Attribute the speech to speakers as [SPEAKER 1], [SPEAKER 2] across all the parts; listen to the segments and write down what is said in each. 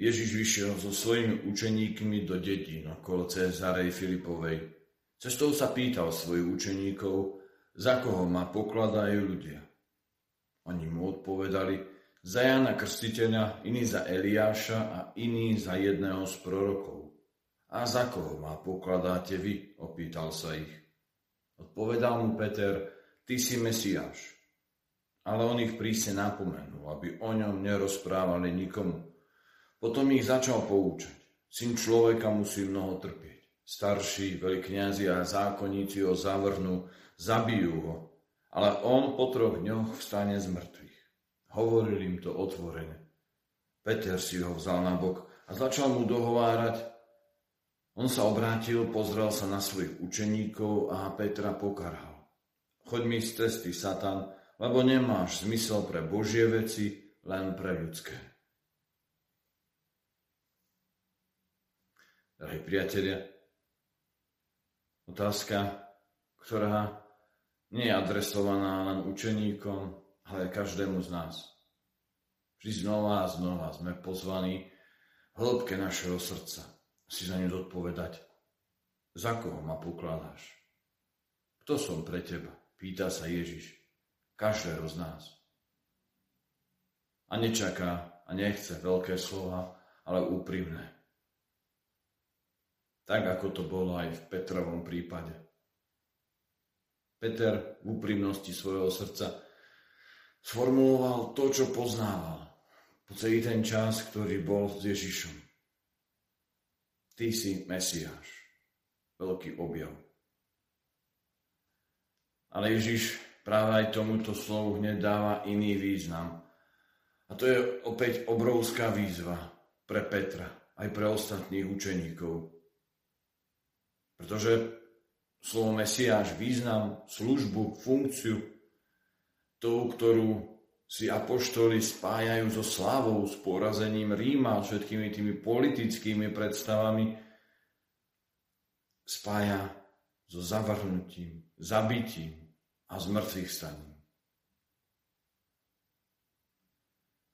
[SPEAKER 1] Ježiš vyšiel so svojimi učeníkmi do dedín okolo Cezarej Filipovej. Cestou sa pýtal svojich učeníkov, za koho ma pokladajú ľudia. Oni mu odpovedali, za Jana Krstiteľa, iný za Eliáša a iný za jedného z prorokov. A za koho ma pokladáte vy? opýtal sa ich. Odpovedal mu Peter, ty si Mesiáš. Ale on ich prísne napomenul, aby o ňom nerozprávali nikomu. Potom ich začal poučať. Syn človeka musí mnoho trpieť starší veľkňazi a zákonníci ho zavrhnú, zabijú ho, ale on po troch dňoch vstane z mŕtvych. Hovoril im to otvorene. Peter si ho vzal na bok a začal mu dohovárať. On sa obrátil, pozrel sa na svojich učeníkov a Petra pokarhal. Choď mi z cesty, Satan, lebo nemáš zmysel pre Božie veci, len pre ľudské. Drahí priatelia, Otázka, ktorá nie je adresovaná len učeníkom, ale každému z nás. Vždy znova a znova sme pozvaní hĺbke našeho srdca si za ňu zodpovedať. Za koho ma pokladáš? Kto som pre teba? Pýta sa Ježiš. Každého z nás. A nečaká a nechce veľké slova, ale úprimné tak ako to bolo aj v Petrovom prípade. Peter v úprimnosti svojho srdca sformuloval to, čo poznával po celý ten čas, ktorý bol s Ježišom. Ty si Mesiáš. Veľký objav. Ale Ježiš práve aj tomuto slovu hneď dáva iný význam. A to je opäť obrovská výzva pre Petra, aj pre ostatných učeníkov. Pretože slovo Mesiáš, význam, službu, funkciu, tú, ktorú si apoštoli spájajú so slávou, s porazením Ríma, všetkými tými politickými predstavami, spája so zavrhnutím, zabitím a zmrtvých staním.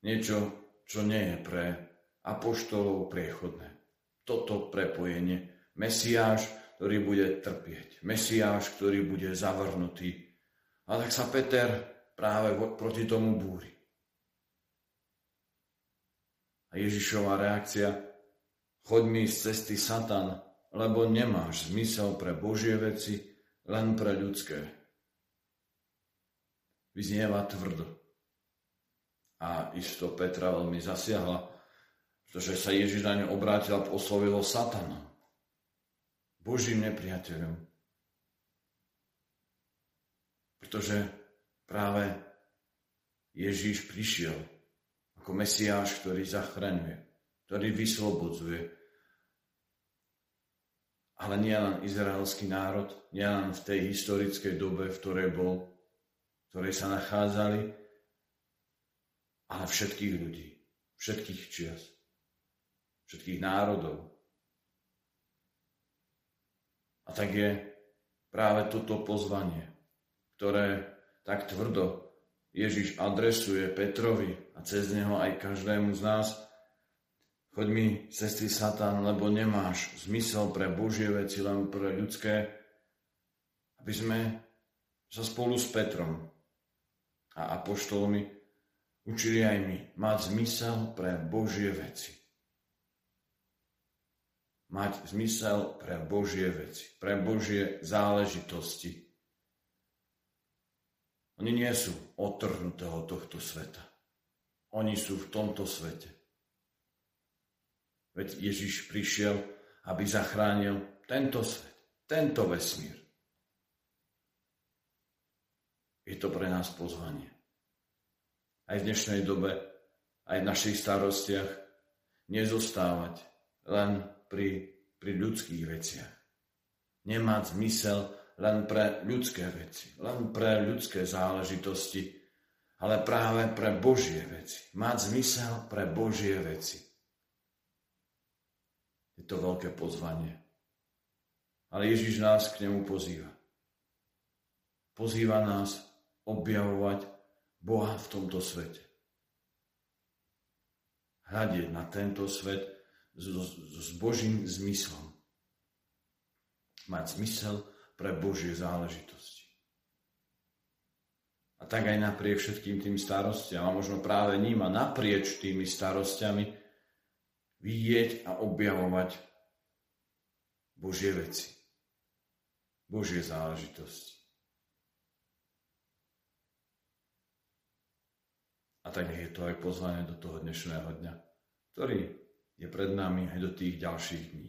[SPEAKER 1] Niečo, čo nie je pre apoštolov priechodné. Toto prepojenie. Mesiáš, ktorý bude trpieť. Mesiáš, ktorý bude zavrhnutý. A tak sa Peter práve proti tomu búri. A Ježišová reakcia, choď mi z cesty Satan, lebo nemáš zmysel pre Božie veci, len pre ľudské. Vyznieva tvrdo. A isto Petra veľmi zasiahla, pretože sa Ježiš na ňu obrátil a oslovilo Satana. Božím nepriateľom. Pretože práve Ježíš prišiel ako Mesiáš, ktorý zachraňuje, ktorý vyslobodzuje. Ale nie len izraelský národ, nie len v tej historickej dobe, v ktorej bol, v ktorej sa nachádzali, ale všetkých ľudí, všetkých čias, všetkých národov, a tak je práve toto pozvanie, ktoré tak tvrdo Ježiš adresuje Petrovi a cez neho aj každému z nás. Choď mi, cesty Satan, lebo nemáš zmysel pre Božie veci, len pre ľudské, aby sme sa spolu s Petrom a apoštolmi učili aj my mať zmysel pre Božie veci mať zmysel pre Božie veci, pre Božie záležitosti. Oni nie sú otrhnuté od tohto sveta. Oni sú v tomto svete. Veď Ježiš prišiel, aby zachránil tento svet, tento vesmír. Je to pre nás pozvanie. Aj v dnešnej dobe, aj v našich starostiach nezostávať len pri, pri ľudských veciach. Nemá zmysel len pre ľudské veci, len pre ľudské záležitosti, ale práve pre Božie veci. Mať zmysel pre Božie veci. Je to veľké pozvanie. Ale Ježiš nás k nemu pozýva. Pozýva nás objavovať Boha v tomto svete. hľadieť na tento svet s, s Božím zmyslom. Mať zmysel pre Božie záležitosti. A tak aj napriek všetkým tým starostiam, a možno práve ním a naprieč tými starostiami, vidieť a objavovať Božie veci, Božie záležitosti. A tak je to aj pozvanie do toho dnešného dňa, ktorý je pred nami aj do tých ďalších dní.